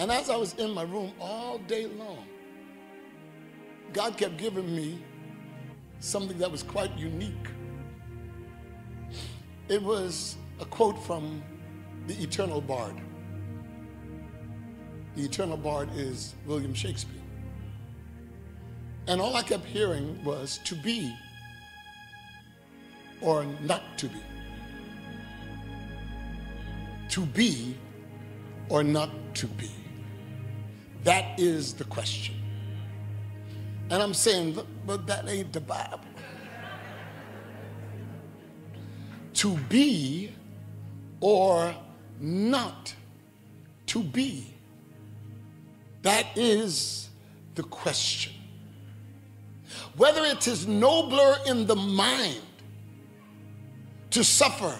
And as I was in my room all day long, God kept giving me something that was quite unique. It was a quote from the Eternal Bard. The Eternal Bard is William Shakespeare. And all I kept hearing was to be or not to be. To be or not to be. That is the question. And I'm saying, but that ain't the Bible. to be or not to be. That is the question. Whether it is nobler in the mind to suffer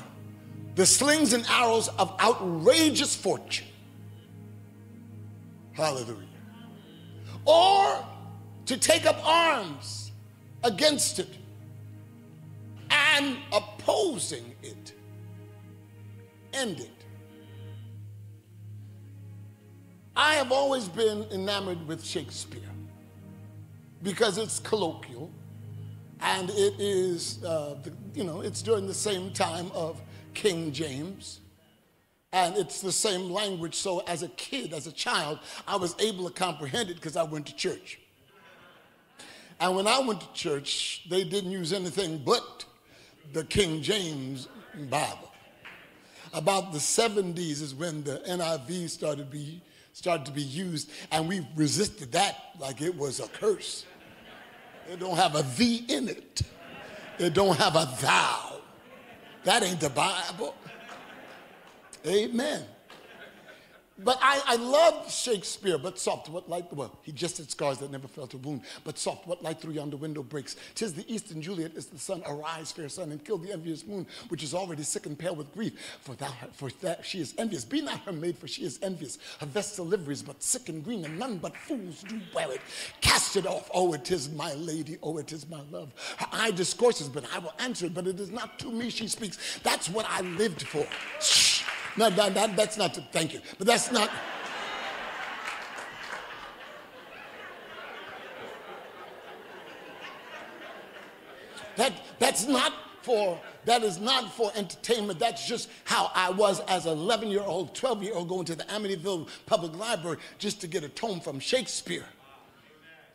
the slings and arrows of outrageous fortune. Hallelujah. Or to take up arms against it and opposing it, end it. I have always been enamored with Shakespeare because it's colloquial and it is, uh, you know, it's during the same time of King James. And it's the same language. So as a kid, as a child, I was able to comprehend it because I went to church. And when I went to church, they didn't use anything but the King James Bible. About the 70s is when the NIV started to be, started to be used, and we resisted that like it was a curse. It don't have a thee in it. It don't have a thou. That ain't the Bible. Amen. But I, I love Shakespeare, but soft, what light, well, he just had scars that never felt a wound, but soft, what light through yonder window breaks. Tis the eastern Juliet is the sun, arise, fair sun, and kill the envious moon, which is already sick and pale with grief, for thou, for that she is envious. Be not her maid, for she is envious. Her vestal livery is but sick and green, and none but fools do wear it. Cast it off, oh, it is my lady, oh, it is my love. Her eye discourses, but I will answer it, but it is not to me she speaks. That's what I lived for. No, that, that, that's not, thank you, but that's not. That, that's not for that is not for entertainment that's just how i was as an 11 year old 12 year old going to the amityville public library just to get a tome from shakespeare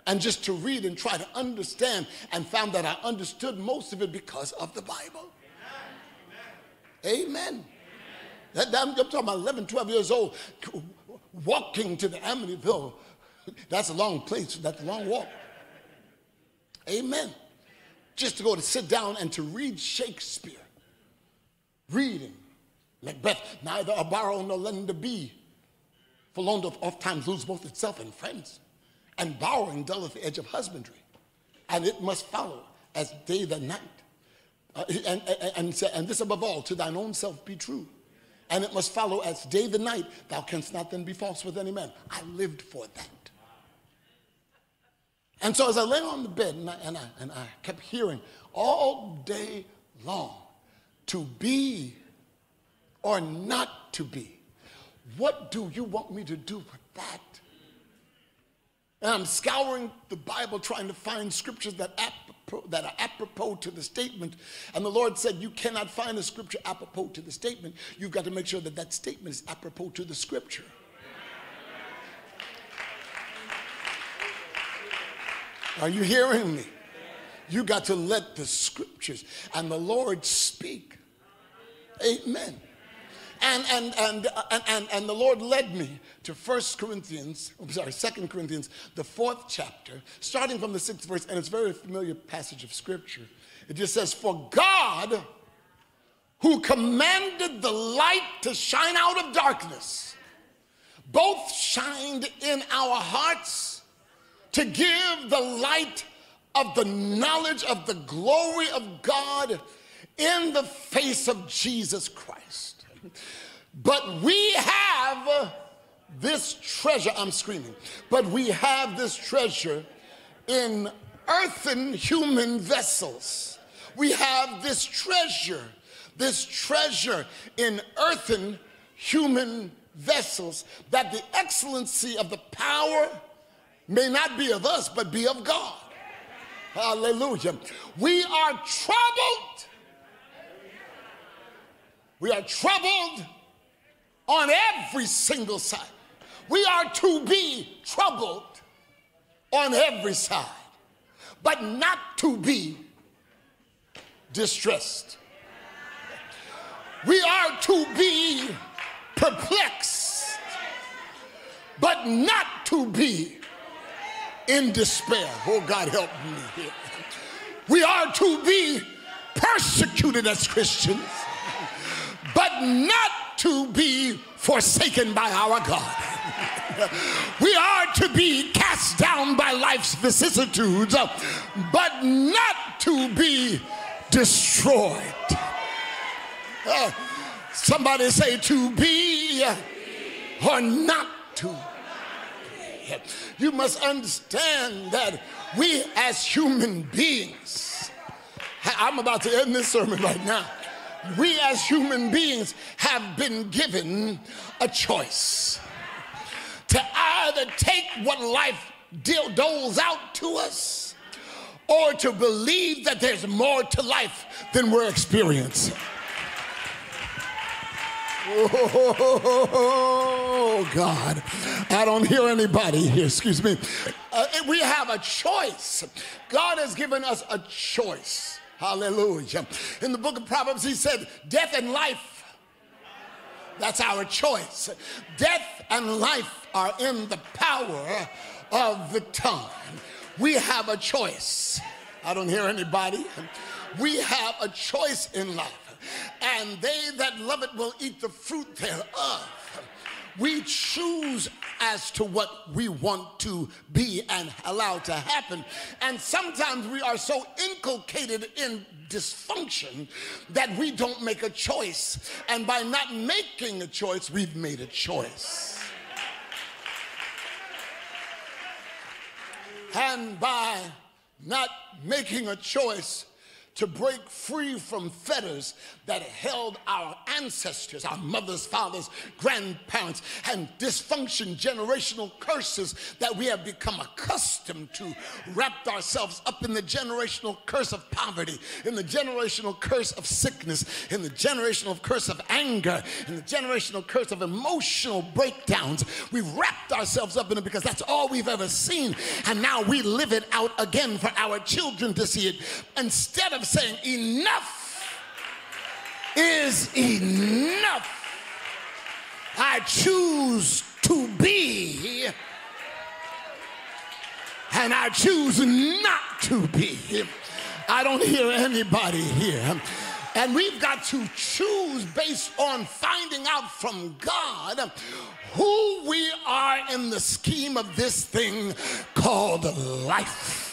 and just to read and try to understand and found that i understood most of it because of the bible amen, amen. That, I'm talking about 11, 12 years old, walking to the Amityville. That's a long place. That's a long walk. Amen. Just to go to sit down and to read Shakespeare. Reading Macbeth, neither a borrow nor lend to be. For loan doth oft times lose both itself and friends. And borrowing dulleth the edge of husbandry. And it must follow as day the night. Uh, and, and, and, and this above all, to thine own self be true and it must follow as day the night. Thou canst not then be false with any man. I lived for that. And so as I lay on the bed and I, and I, and I kept hearing all day long to be or not to be, what do you want me to do with that? And I'm scouring the Bible trying to find scriptures that that are apropos to the statement. And the Lord said, You cannot find a scripture apropos to the statement. You've got to make sure that that statement is apropos to the scripture. Are you hearing me? You got to let the scriptures and the Lord speak. Amen. And, and, and, and, and, the Lord led me to 1 Corinthians, I'm sorry, 2 Corinthians, the fourth chapter, starting from the sixth verse, and it's a very familiar passage of scripture. It just says, For God, who commanded the light to shine out of darkness, both shined in our hearts to give the light of the knowledge of the glory of God in the face of Jesus Christ. But we have this treasure, I'm screaming, but we have this treasure in earthen human vessels. We have this treasure, this treasure in earthen human vessels, that the excellency of the power may not be of us, but be of God. Hallelujah. We are troubled. We are troubled on every single side. We are to be troubled on every side, but not to be distressed. We are to be perplexed, but not to be in despair. Oh, God, help me here. We are to be persecuted as Christians, but not to be forsaken by our God. We are to be cast down by life's vicissitudes, but not to be destroyed. Uh, somebody say to be or not to. You must understand that we as human beings, I'm about to end this sermon right now. We as human beings have been given a choice to either take what life doles out to us or to believe that there's more to life than we're experiencing. Oh, God. I don't hear anybody here. Excuse me. Uh, we have a choice. God has given us a choice. Hallelujah. In the book of Proverbs, he said, Death and life, that's our choice. Death and life are in the power of the tongue. We have a choice. I don't hear anybody. We have a choice in life and they that love it will eat the fruit thereof. We choose as to what we want to be and allow to happen. And sometimes we are so inculcated in dysfunction that we don't make a choice. And by not making a choice, we've made a choice. And by not making a choice, to break free from fetters that held our ancestors, our mothers, fathers, grandparents, and dysfunction, generational curses that we have become accustomed to, wrapped ourselves up in the generational curse of poverty, in the generational curse of sickness, in the generational curse of anger, in the generational curse of emotional breakdowns. We've wrapped ourselves up in it because that's all we've ever seen. And now we live it out again for our children to see it. Instead of saying, enough is enough. I choose to be, and I choose not to be. I don't hear anybody here. And we've got to choose based on finding out from God who we are in the scheme of this thing called life.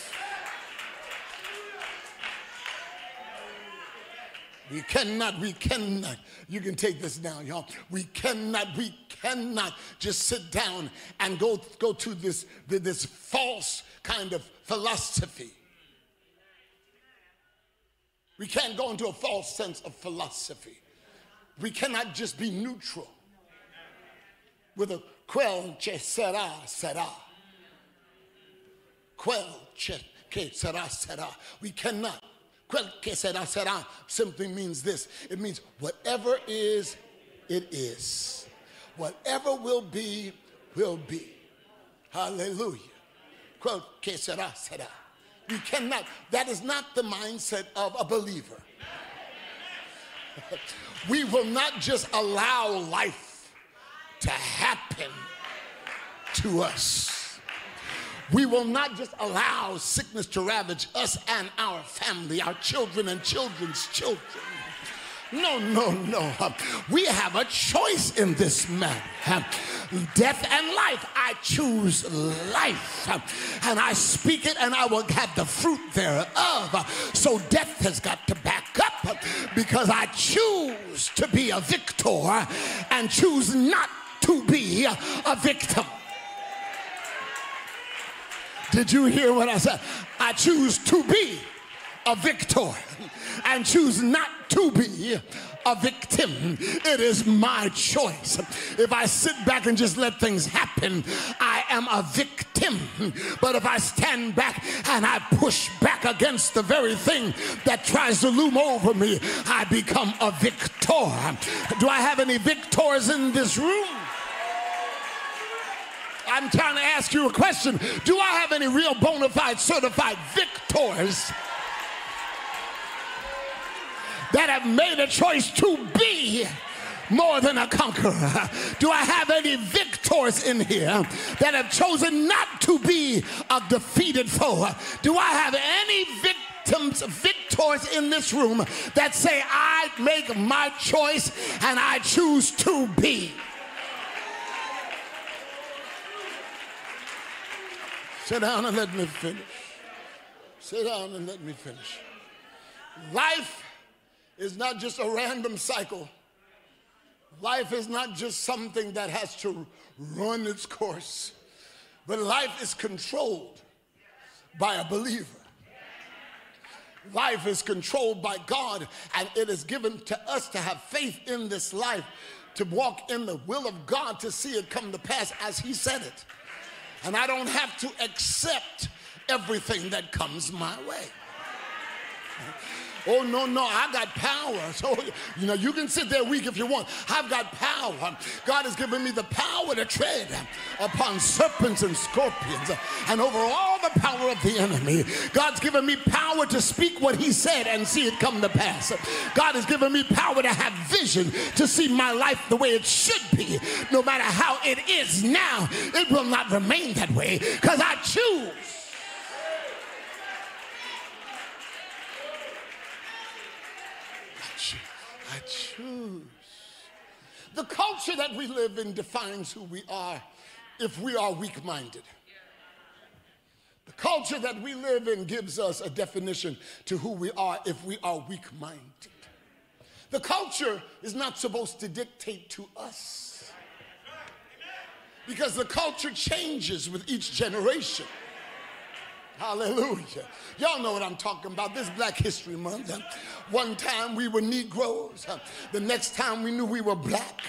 We cannot, we cannot. You can take this down, y'all. We cannot, we cannot just sit down and go, go to this, this false kind of philosophy. We can't go into a false sense of philosophy. We cannot just be neutral with a quel che sera sera. Quel che, che sera sera. We cannot que será, será simply means this it means whatever is, it is. Whatever will be, will be. Hallelujah. Quote, que será, será. You cannot, that is not the mindset of a believer. we will not just allow life to happen to us. We will not just allow sickness to ravage us and our family, our children and children's children. No, no, no. We have a choice in this matter. Death and life. I choose life. And I speak it and I will have the fruit thereof. So death has got to back up because I choose to be a victor and choose not to be a victim. Did you hear what I said? I choose to be a victor and choose not to be a victim. It is my choice. If I sit back and just let things happen, I am a victim. But if I stand back and I push back against the very thing that tries to loom over me, I become a victor. Do I have any victors in this room? I'm trying to ask you a question. Do I have any real bona fide certified victors that have made a choice to be more than a conqueror? Do I have any victors in here that have chosen not to be a defeated foe? Do I have any victims, victors in this room that say, I make my choice and I choose to be? Sit down and let me finish. Sit down and let me finish. Life is not just a random cycle. Life is not just something that has to run its course, but life is controlled by a believer. Life is controlled by God, and it is given to us to have faith in this life, to walk in the will of God, to see it come to pass as He said it. And I don't have to accept everything that comes my way. Oh, no, no, I got power. So, you know, you can sit there weak if you want. I've got power. God has given me the power to tread upon serpents and scorpions and over all the power of the enemy. God's given me power to speak what He said and see it come to pass. God has given me power to have vision to see my life the way it should be. No matter how it is now, it will not remain that way because I choose choose. The culture that we live in defines who we are if we are weak minded. The culture that we live in gives us a definition to who we are if we are weak minded. The culture is not supposed to dictate to us because the culture changes with each generation. Hallelujah. Y'all know what I'm talking about. This Black History Month. One time we were Negroes. The next time we knew we were black.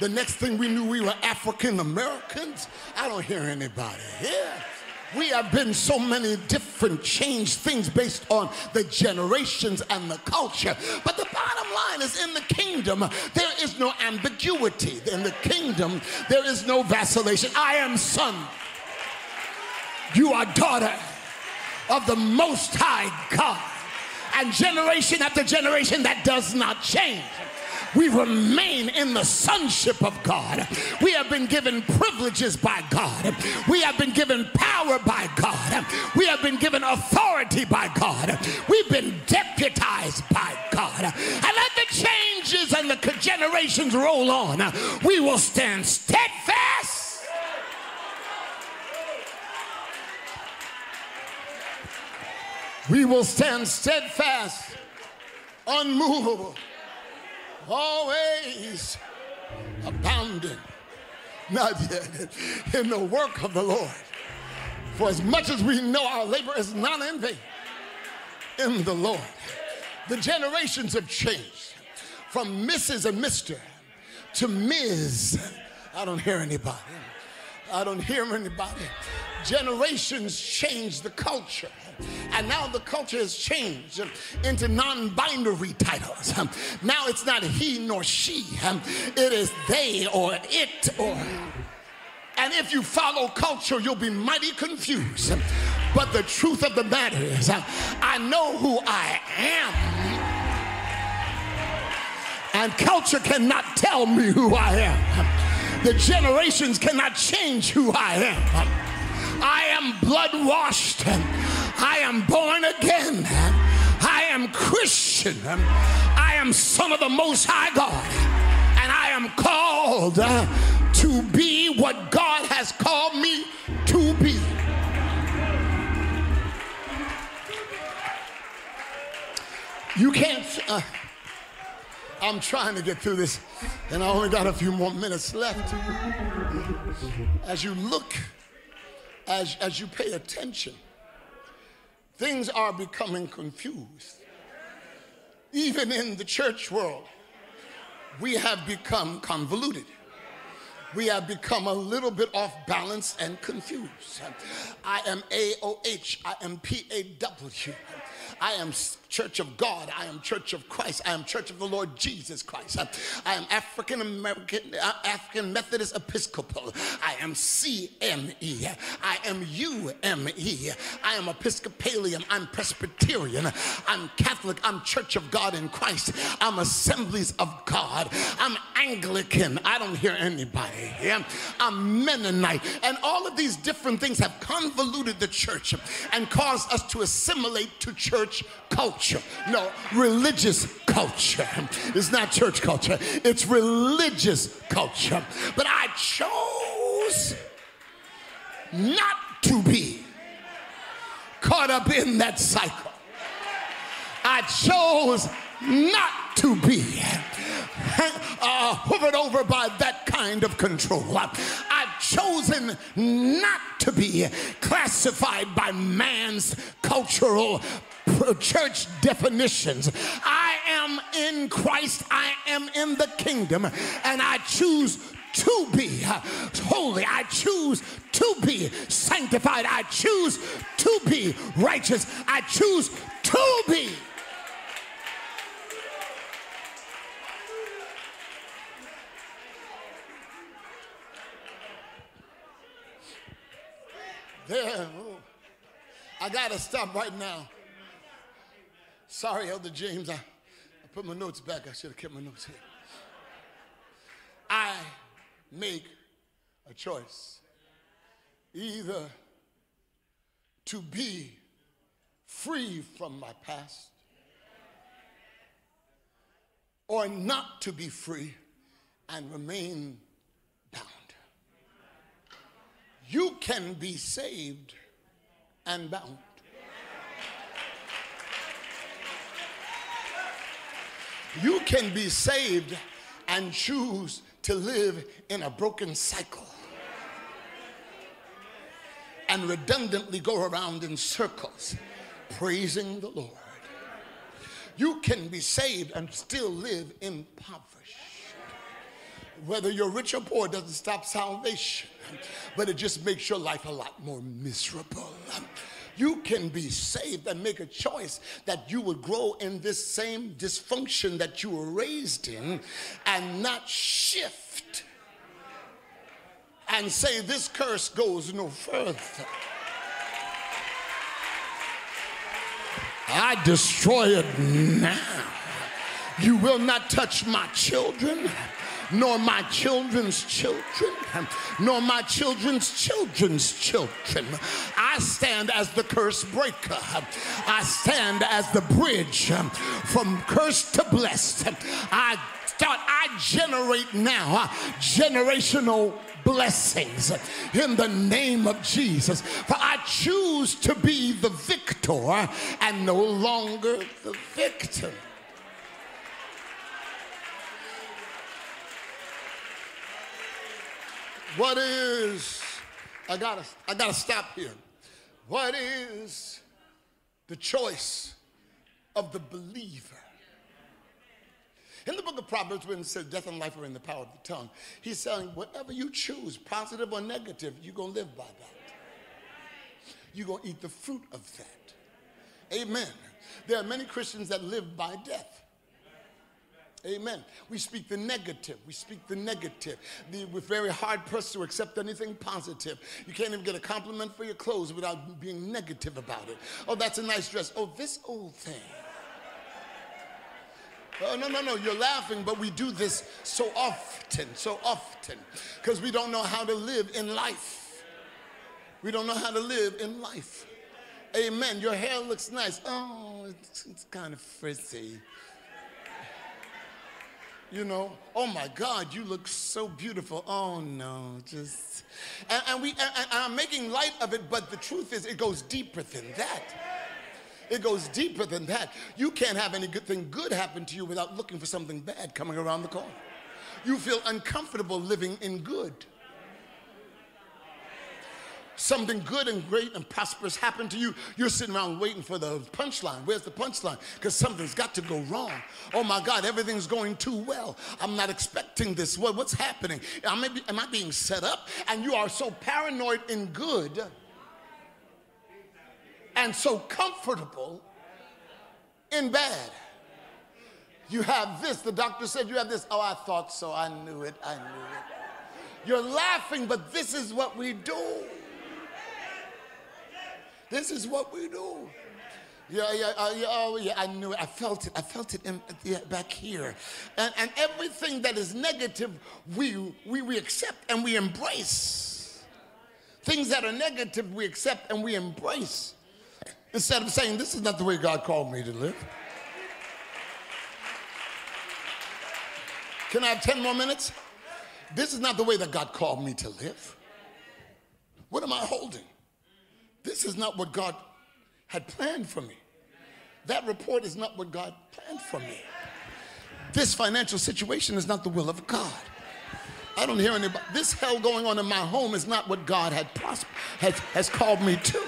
The next thing we knew we were African Americans. I don't hear anybody here. We have been so many different changed things based on the generations and the culture. But the bottom line is in the kingdom, there is no ambiguity. In the kingdom, there is no vacillation. I am son. You are daughter of the Most High God. And generation after generation, that does not change. We remain in the sonship of God. We have been given privileges by God. We have been given power by God. We have been given authority by God. We've been deputized by God. And let the changes and the generations roll on. We will stand steadfast we will stand steadfast, unmovable, always abounding, not yet, in the work of the Lord. For as much as we know our labor is not in vain in the Lord, the generations have changed from Mrs. and Mr. to Ms. I don't hear anybody. I don't hear anybody. Generations change the culture. And now the culture has changed into non binary titles. Now it's not he nor she, it is they or it or. And if you follow culture, you'll be mighty confused. But the truth of the matter is, I know who I am. And culture cannot tell me who I am. The generations cannot change who I am. I am blood washed. I am born again. I am Christian. I am son of the Most High God. And I am called uh, to be what God has called me to be. You can't. Uh, I'm trying to get through this, and I only got a few more minutes left. As you look, as, as you pay attention, things are becoming confused. Even in the church world, we have become convoluted. We have become a little bit off balance and confused. I am AOH, I am PAW. I am Church of God. I am Church of Christ. I am Church of the Lord Jesus Christ. I am African American, African Methodist Episcopal. I am CME. I am UME. I am Episcopalian. I'm Presbyterian. I'm Catholic. I'm Church of God in Christ. I'm Assemblies of God. I'm Anglican. I don't hear anybody. I'm Mennonite. And all of these different things have convoluted the church and caused us to assimilate to church culture. No, religious culture. It's not church culture, it's religious culture. But I chose not to be caught up in that cycle. I chose not to be uh, hovered over by that kind of control. I've chosen not to be classified by man's cultural church definitions. I am in Christ, I am in the kingdom, and I choose to be holy. I choose to be sanctified. I choose to be righteous. I choose to be. There, I got to stop right now. Sorry, Elder James, I, I put my notes back. I should have kept my notes here. I make a choice either to be free from my past or not to be free and remain bound. You can be saved and bound. You can be saved and choose to live in a broken cycle and redundantly go around in circles praising the Lord. You can be saved and still live impoverished. Whether you're rich or poor doesn't stop salvation, but it just makes your life a lot more miserable you can be saved and make a choice that you would grow in this same dysfunction that you were raised in and not shift and say, This curse goes no further. I destroy it now. You will not touch my children nor my children's children, nor my children's children's children. I stand as the curse breaker. I stand as the bridge from curse to blessed. I start, I generate now generational blessings in the name of Jesus. For I choose to be the victor and no longer the victim. What is, I gotta, I gotta stop here. What is the choice of the believer? In the book of Proverbs, when it says death and life are in the power of the tongue, he's saying whatever you choose, positive or negative, you're gonna live by that. You're gonna eat the fruit of that. Amen. There are many Christians that live by death. Amen. We speak the negative. We speak the negative. The, we're very hard pressed to accept anything positive. You can't even get a compliment for your clothes without being negative about it. Oh, that's a nice dress. Oh, this old thing. Oh, no, no, no, you're laughing, but we do this so often, so often, because we don't know how to live in life. We don't know how to live in life. Amen. Your hair looks nice. Oh, it's, it's kind of frizzy you know, oh my God, you look so beautiful. Oh no, just, and, and we, and, and I'm making light of it, but the truth is it goes deeper than that. It goes deeper than that. You can't have any good thing good happen to you without looking for something bad coming around the corner. You feel uncomfortable living in good. Something good and great and prosperous happened to you, you're sitting around waiting for the punchline. Where's the punchline? Because something's got to go wrong. Oh my God, everything's going too well. I'm not expecting this. What, what's happening? Am I, am I being set up? And you are so paranoid in good and so comfortable in bad. You have this. The doctor said you have this. Oh, I thought so. I knew it. I knew it. You're laughing, but this is what we do. This is what we do. Yeah, yeah, uh, yeah, oh, yeah, I knew it. I felt it. I felt it in, yeah, back here. And, and everything that is negative, we, we, we accept and we embrace. Things that are negative, we accept and we embrace. Instead of saying, This is not the way God called me to live. Can I have 10 more minutes? This is not the way that God called me to live. What am I holding? This is not what God had planned for me. That report is not what God planned for me. This financial situation is not the will of God. I don't hear anybody. This hell going on in my home is not what God had has, has called me to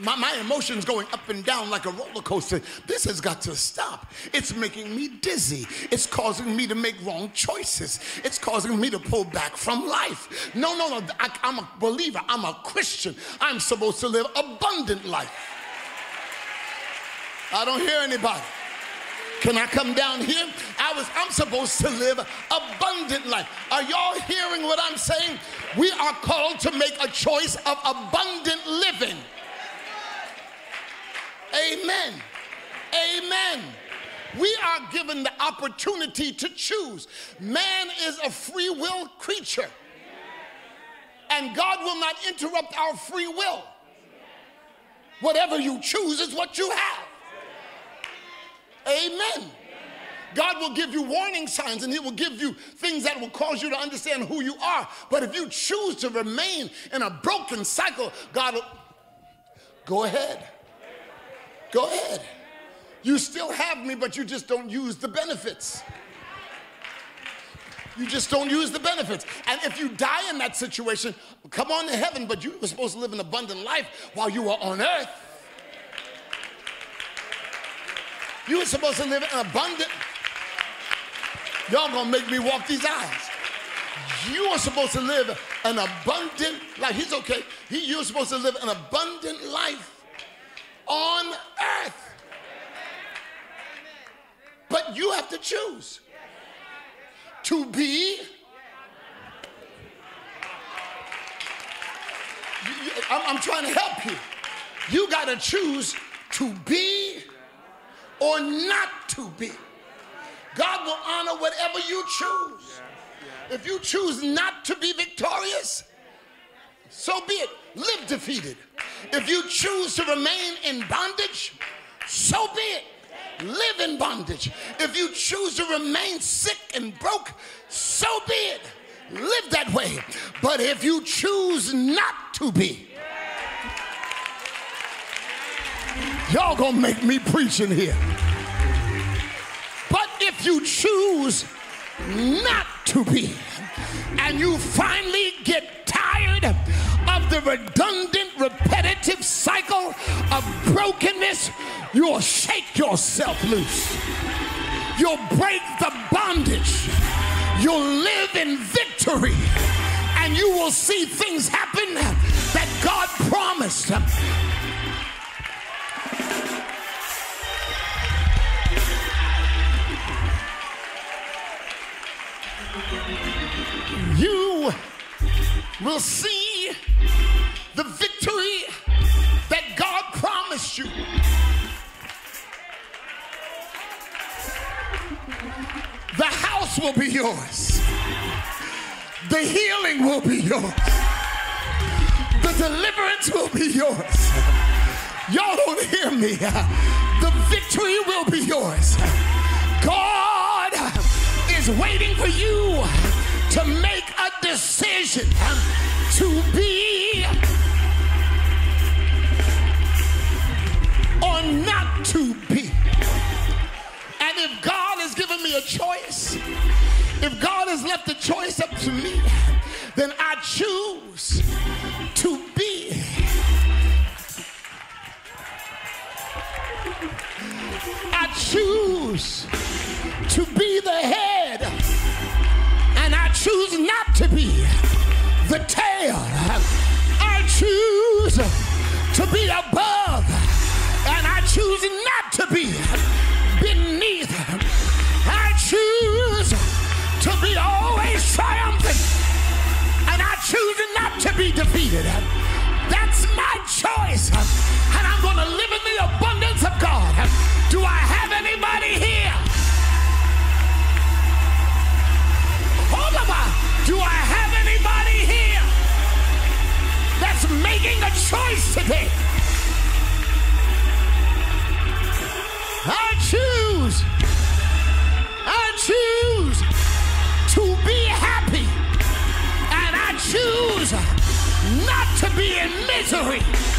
my, my emotions going up and down like a roller coaster. This has got to stop. It's making me dizzy. It's causing me to make wrong choices. It's causing me to pull back from life. No, no, no. I, I'm a believer. I'm a Christian. I'm supposed to live abundant life. I don't hear anybody. Can I come down here? I was I'm supposed to live abundant life. Are y'all hearing what I'm saying? We are called to make a choice of abundant living. Amen. Amen. We are given the opportunity to choose. Man is a free will creature. And God will not interrupt our free will. Whatever you choose is what you have. Amen. God will give you warning signs and He will give you things that will cause you to understand who you are. But if you choose to remain in a broken cycle, God will go ahead. Go ahead. You still have me, but you just don't use the benefits. You just don't use the benefits. And if you die in that situation, come on to heaven, but you were supposed to live an abundant life while you were on earth. You were supposed to live an abundant. Y'all gonna make me walk these aisles. You are supposed to live an abundant life. He's okay. He, you're supposed to live an abundant life on earth. But you have to choose to be. I'm, trying to help you. You got to choose to be or not to be. God will honor whatever you choose. If you choose not to be victorious, so be it. Live defeated. If you choose to remain in bondage, so be it. Live in bondage. If you choose to remain sick and broke, so be it. Live that way. But if you choose not to be, y'all gonna make me preach in here. But if you choose not to be, and you finally get tired of the redundant, repetitive cycle of brokenness, you'll shake yourself loose. You'll break the bondage. You'll live in victory. And you will see things happen that God promised. You will see the victory that God promised you. The house will be yours. The healing will be yours. The deliverance will be yours. Y'all don't hear me. The victory will be yours. God is waiting for you to make decision to be or not to be. And if God has given me a choice, if God has left the choice up to me, then I choose to be. I choose to be the head choose not to be the tail. I choose to be above, and I choose not to be beneath. I choose to be always triumphant, and I choose not to be defeated. That's my choice, and I'm going to live in the abundance of God. Do I have anybody here? Do I have anybody here that's making a choice today? I choose. I choose to be happy. And I choose not to be in misery.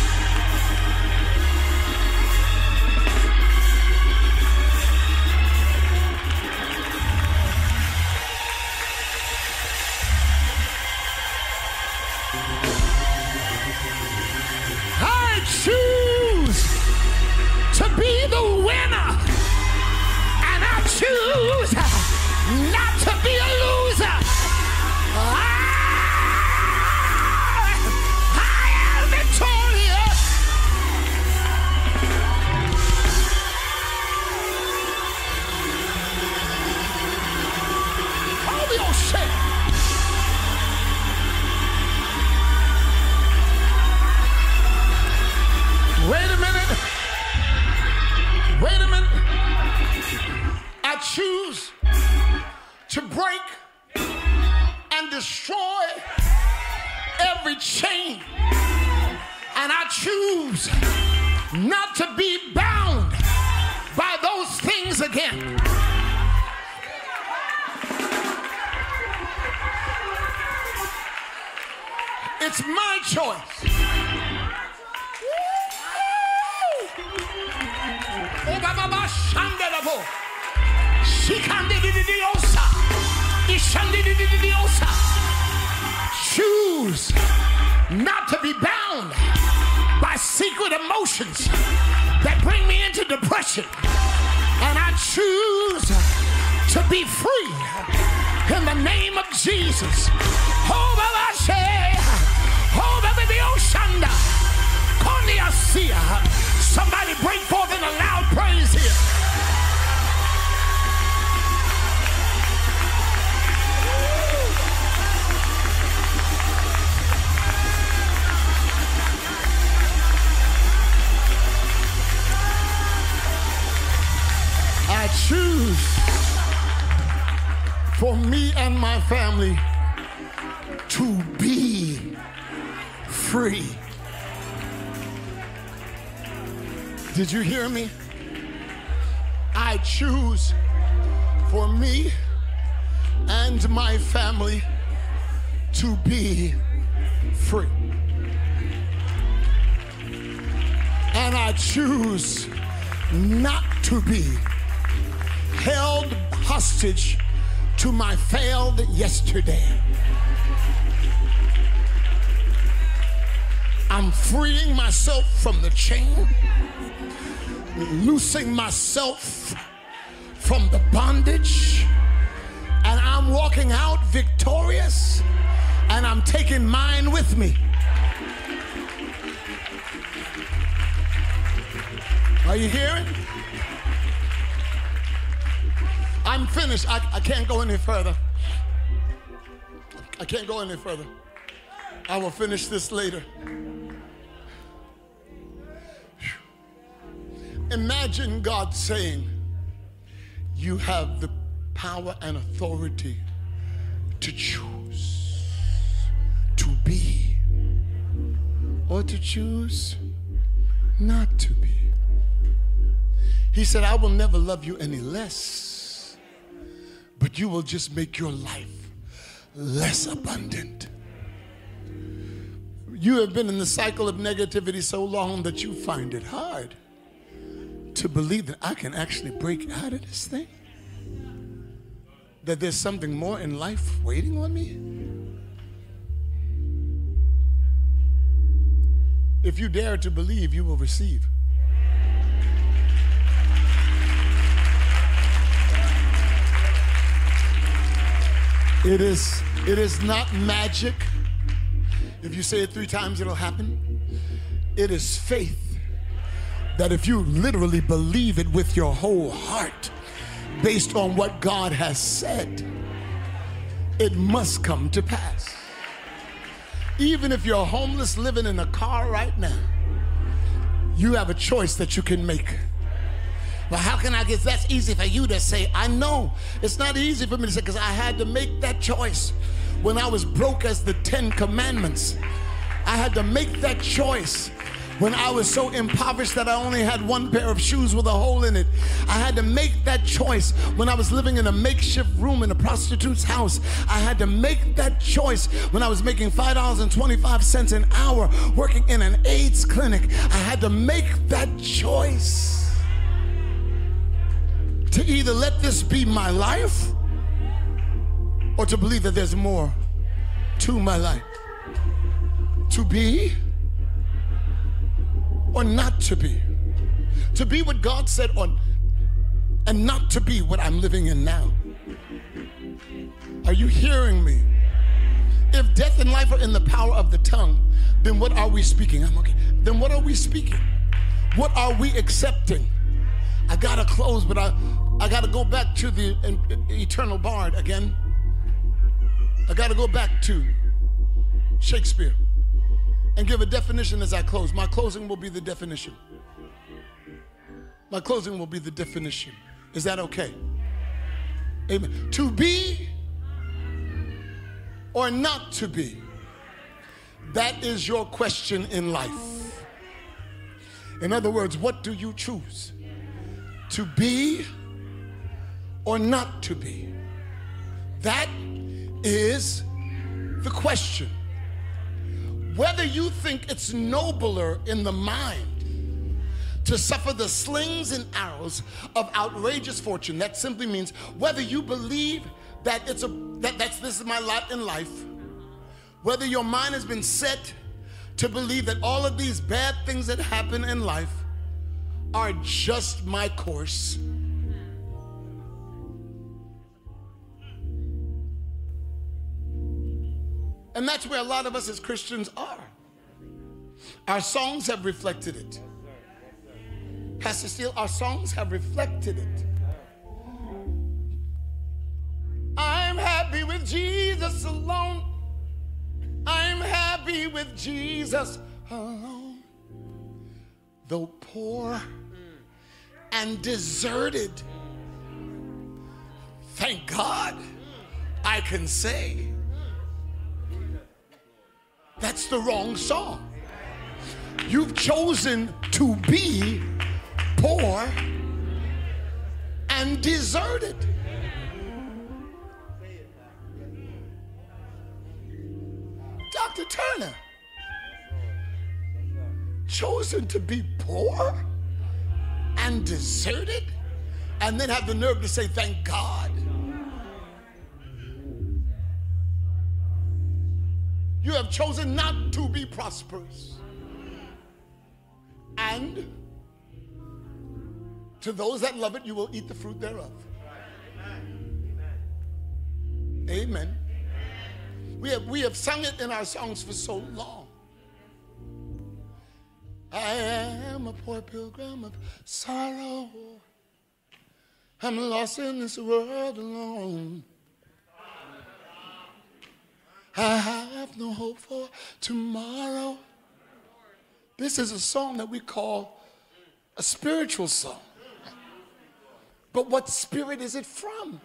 And I choose to be free in the name of Jesus. Somebody break forth in a loud praise here. Choose for me and my family to be free. Did you hear me? I choose for me and my family to be free. And I choose not to be held hostage to my failed yesterday. I'm freeing myself from the chain, loosing myself from the bondage, and I'm walking out victorious, and I'm taking mine with me. Are you hearing? I'm finished. I, I can't go any further. I can't go any further. I will finish this later. Imagine God saying, You have the power and authority to choose to be or to choose not to be. He said, I will never love you any less, you will just make your life less abundant. You have been in the cycle of negativity so long that you find it hard to believe that I can actually break out of this thing. That there's something more in life waiting on me. If you dare to believe, you will receive. It is, it is not magic. If you say it three times, it'll happen. It is faith that if you literally believe it with your whole heart, based on what God has said, it must come to pass. Even if you're homeless living in a car right now, you have a choice that you can make. Well, how can I get that's easy for you to say? I know it's not easy for me to say because I had to make that choice when I was broke as the Ten Commandments. I had to make that choice when I was so impoverished that I only had one pair of shoes with a hole in it. I had to make that choice when I was living in a makeshift room in a prostitute's house. I had to make that choice when I was making $5.25 an hour working in an AIDS clinic. I had to make that choice to either let this be my life or to believe that there's more to my life. To be or not to be. To be what God said on and not to be what I'm living in now. Are you hearing me? If death and life are in the power of the tongue, then what are we speaking? I'm okay. Then what are we speaking? What are we accepting? I gotta close, but I I got to go back to the eternal bard again. I got to go back to Shakespeare and give a definition as I close. My closing will be the definition. My closing will be the definition. Is that okay? Amen. To be or not to be? That is your question in life. In other words, what do you choose? To be or not to be? That is the question. Whether you think it's nobler in the mind to suffer the slings and arrows of outrageous fortune, that simply means whether you believe that it's a that that's this is my lot in life, whether your mind has been set to believe that all of these bad things that happen in life are just my course And that's where a lot of us as Christians are. Our songs have reflected it. Pastor Steele, our songs have reflected it. I'm happy with Jesus alone. I'm happy with Jesus alone. Though poor and deserted, thank God I can say that's the wrong song. You've chosen to be poor and deserted. Dr. Turner, chosen to be poor and deserted, and then have the nerve to say, Thank God. You have chosen not to be prosperous. And to those that love it, you will eat the fruit thereof. Amen. We have, we have sung it in our songs for so long. I am a poor pilgrim of sorrow. I'm lost in this world alone. I have no hope for tomorrow. This is a song that we call a spiritual song. But what spirit is it from?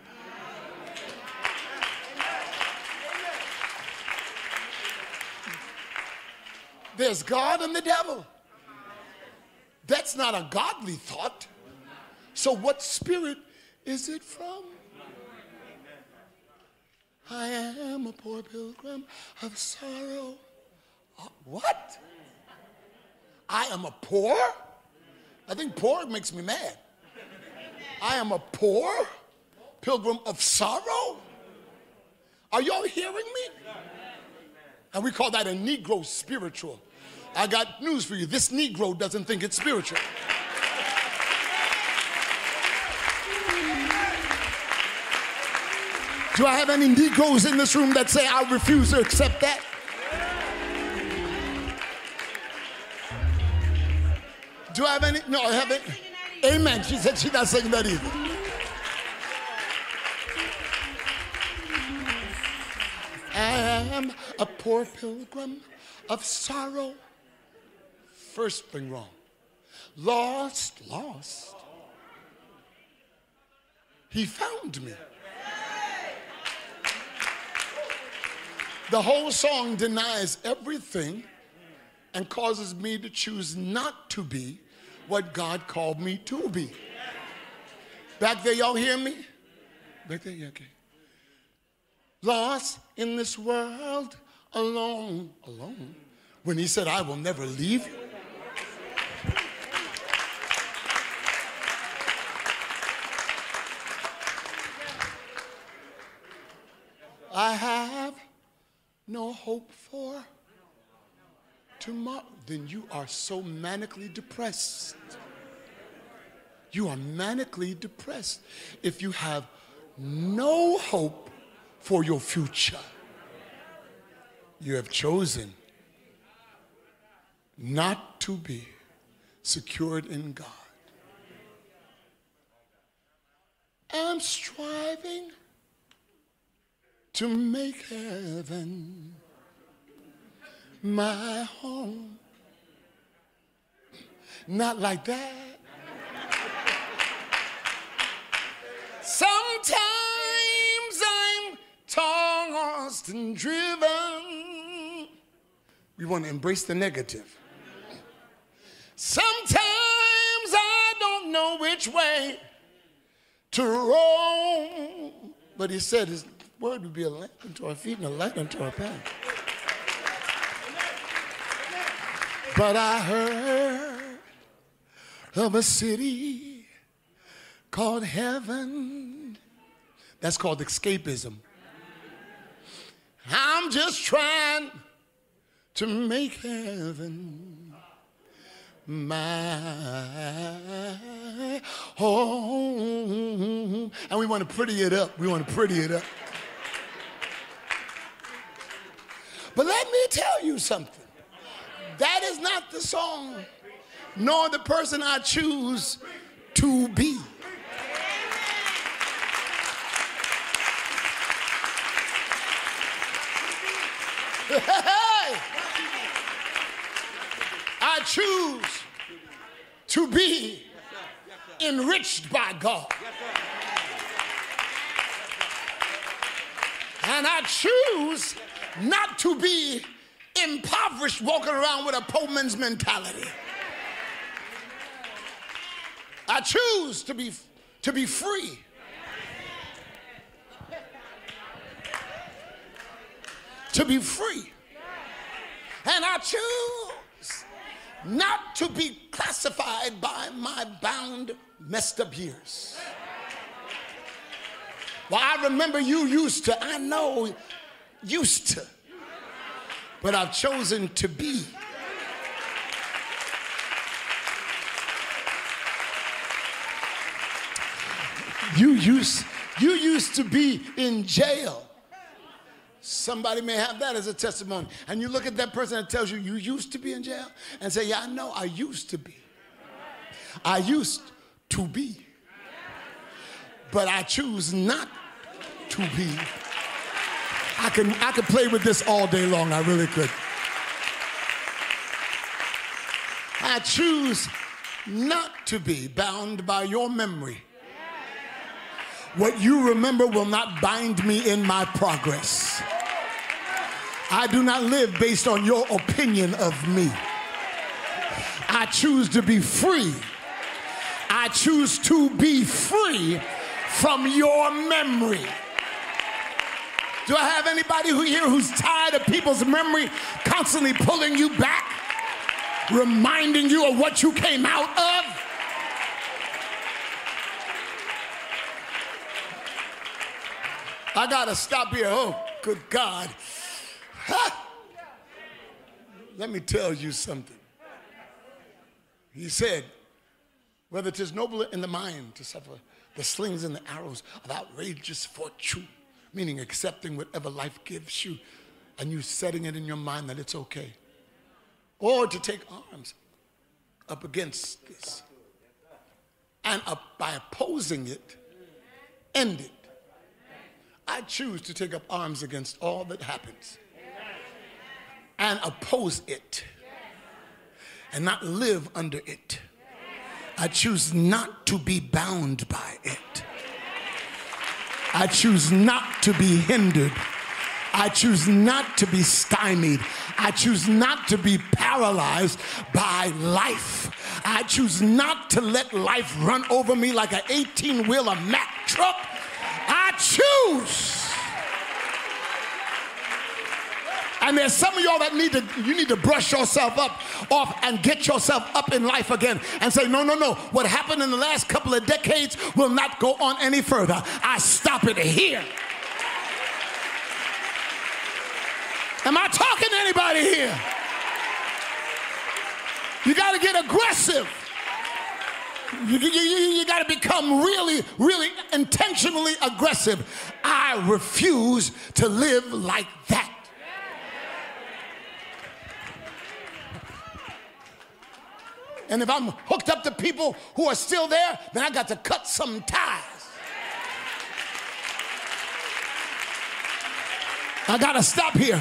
There's God and the devil. That's not a godly thought. So, what spirit is it from? I am a poor pilgrim of sorrow. Uh, what? I am a poor? I think poor makes me mad. I am a poor pilgrim of sorrow? Are y'all hearing me? And we call that a Negro spiritual. I got news for you. This Negro doesn't think it's spiritual. Do I have any Negroes in this room that say I refuse to accept that? Do I have any? No, I haven't. Amen. She said she's not singing that either. I am a poor pilgrim of sorrow. First thing wrong. Lost, lost. He found me. The whole song denies everything and causes me to choose not to be what God called me to be. Back there, y'all hear me? Back there, yeah, okay. Lost in this world, alone, alone. When he said, I will never leave you. I have no hope for tomorrow, then you are so manically depressed. You are manically depressed if you have no hope for your future. You have chosen not to be secured in God. I'm striving to make heaven my home. Not like that. Sometimes I'm tossed and driven. We want to embrace the negative. Sometimes I don't know which way to roam. But he said word would be a lamp unto our feet and a light unto our path. But I heard of a city called heaven. That's called escapism. I'm just trying to make heaven my home. And we want to pretty it up. We want to pretty it up. But let me tell you something. That is not the song, nor the person I choose to be. I choose to be enriched by God. And I choose not to be impoverished walking around with a poor man's mentality. I choose to be, to be free. To be free. And I choose not to be classified by my bound, messed up years. Well, I remember you used to, I know, used to but I've chosen to be. You used, you used to be in jail. Somebody may have that as a testimony. And you look at that person that tells you you used to be in jail and say, Yeah, I know, I used to be. I used to be. But I choose not to be. I can, I could play with this all day long. I really could. I choose not to be bound by your memory. What you remember will not bind me in my progress. I do not live based on your opinion of me. I choose to be free. I choose to be free from your memory. Do I have anybody who here who's tired of people's memory constantly pulling you back, reminding you of what you came out of? I gotta stop here. Oh, good God. Ha! Let me tell you something. He said, whether it is noble in the mind to suffer the slings and the arrows of outrageous fortune meaning accepting whatever life gives you and you setting it in your mind that it's okay. Or to take arms up against this and up by opposing it, end it. I choose to take up arms against all that happens and oppose it and not live under it. I choose not to be bound by it. I choose not to be hindered. I choose not to be stymied. I choose not to be paralyzed by life. I choose not to let life run over me like an 18 wheeler Mack truck. I choose. And there's some of y'all that need to, you need to brush yourself up off and get yourself up in life again and say, no, no, no. What happened in the last couple of decades will not go on any further. I stop it here. Am I talking to anybody here? You got to get aggressive. You, you, you, you got to become really, really intentionally aggressive. I refuse to live like that. And if I'm hooked up to people who are still there, then I got to cut some ties. I got to stop here.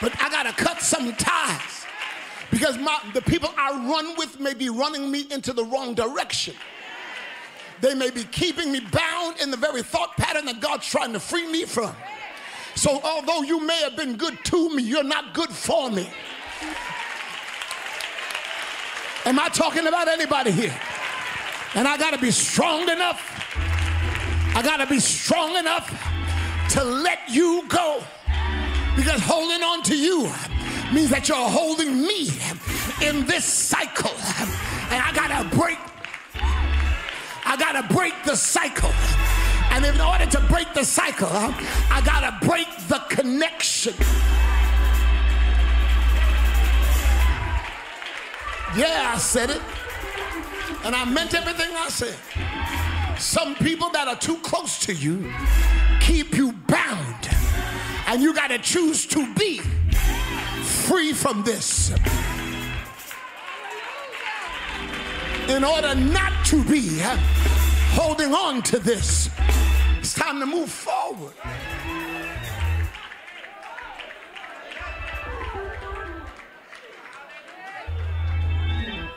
But I got to cut some ties because my, the people I run with may be running me into the wrong direction. They may be keeping me bound in the very thought pattern that God's trying to free me from. So, although you may have been good to me, you're not good for me. Am I talking about anybody here? And I got to be strong enough. I got to be strong enough to let you go. Because holding on to you means that you're holding me in this cycle. And I got to break. I got to break the cycle. And in order to break the cycle, I got to break the connection. Yeah, I said it. And I meant everything I said. Some people that are too close to you keep you bound. And you got to choose to be free from this. In order not to be holding on to this, it's time to move forward.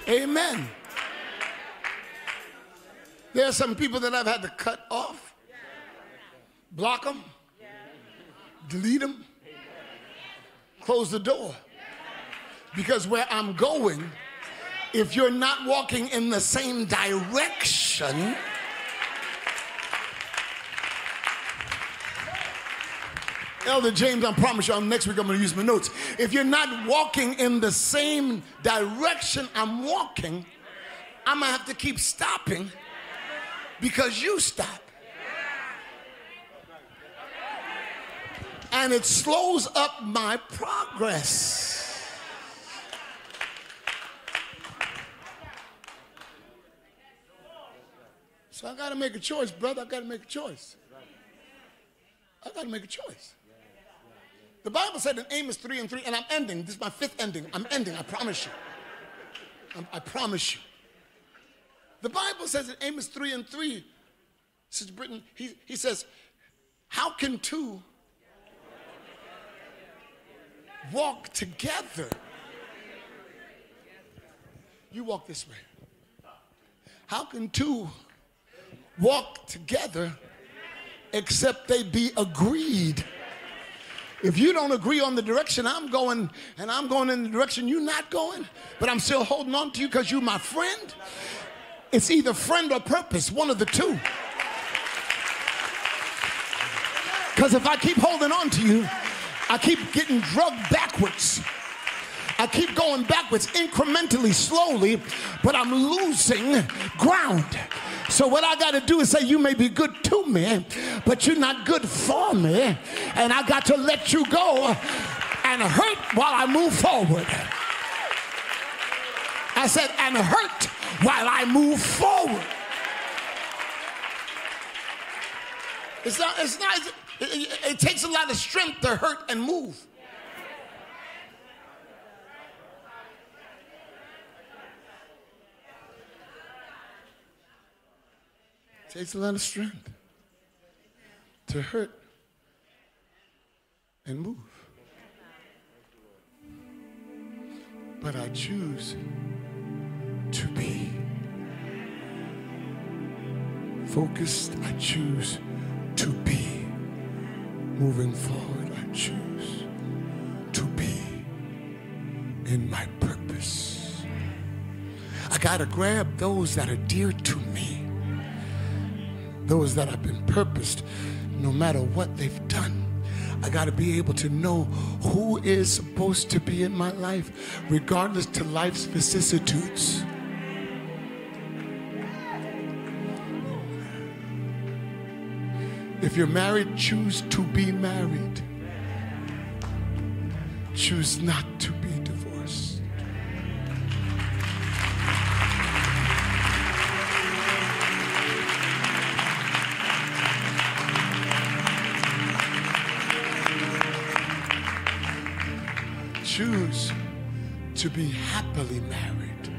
Amen. There are some people that I've had to cut off, block them, delete them, close the door. Because where I'm going, if you're not walking in the same direction, Elder James, I promise you, I'm, next week I'm going to use my notes. If you're not walking in the same direction I'm walking, I'm going to have to keep stopping because you stop. And it slows up my progress. So I got to make a choice, brother. I got to make a choice. I got to make a choice. The Bible said in Amos 3 and 3, and I'm ending. This is my fifth ending. I'm ending, I promise you. I'm, i promise you. The Bible says in Amos 3 and 3, says Britain, he, he says, How can two walk together? You walk this way. How can two walk together except they be agreed? If you don't agree on the direction I'm going and I'm going in the direction you're not going, but I'm still holding on to you because you're my friend, it's either friend or purpose, one of the two. Because if I keep holding on to you, I keep getting drugged backwards. I keep going backwards incrementally, slowly, but I'm losing ground. So what I got to do is say, you may be good to me, but you're not good for me. And I got to let you go and hurt while I move forward. I said, and hurt while I move forward. It's not, it's not, It, it, takes a lot of strength to hurt and move. Takes a lot of strength to hurt and move. But I choose to be focused. I choose to be moving forward. I choose to be in my purpose. I got to grab those that are dear to me, those that have been purposed no matter what they've done. I got to be able to know who is supposed to be in my life, regardless to life's vicissitudes. If you're married, choose to be married. Choose not to to be happily married.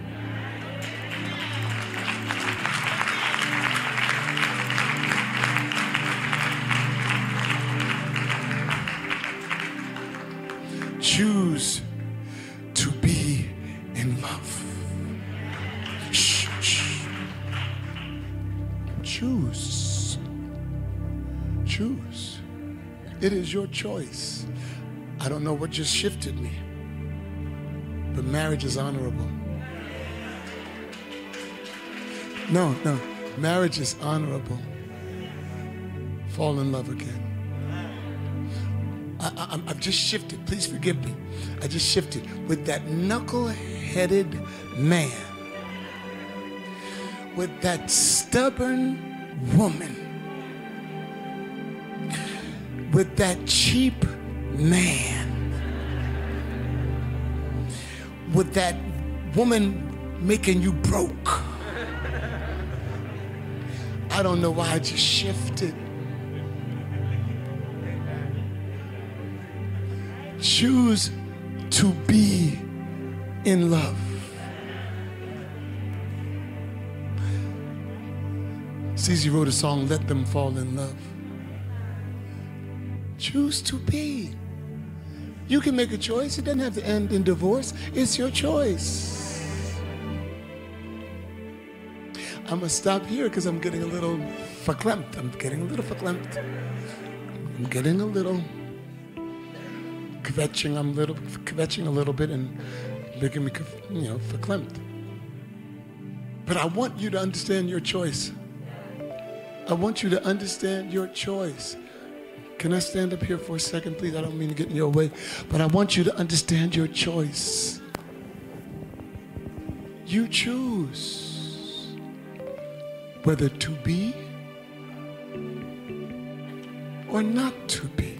choose to be in love. Shh, shh. Choose. Choose. It is your choice. I don't know what just shifted me, marriage is honorable. No, no. Marriage is honorable. Fall in love again. I, have just shifted. Please forgive me. I just shifted with that knuckle-headed man, with that stubborn woman, with that cheap man, with that woman making you broke. I don't know why I just shifted. choose to be in love. CeCe wrote a song, Let Them Fall in Love. Choose to be. You can make a choice. It doesn't have to end in divorce. It's your choice. I'm going to stop here because I'm getting a little verklempt. I'm getting a little verklempt. I'm getting a little kvetching I'm little, kvetching a little bit and making me, you know, verklempt. But I want you to understand your choice. I want you to understand your choice. Can I stand up here for a second, please? I don't mean to get in your way, but I want you to understand your choice. You choose whether to be or not to be.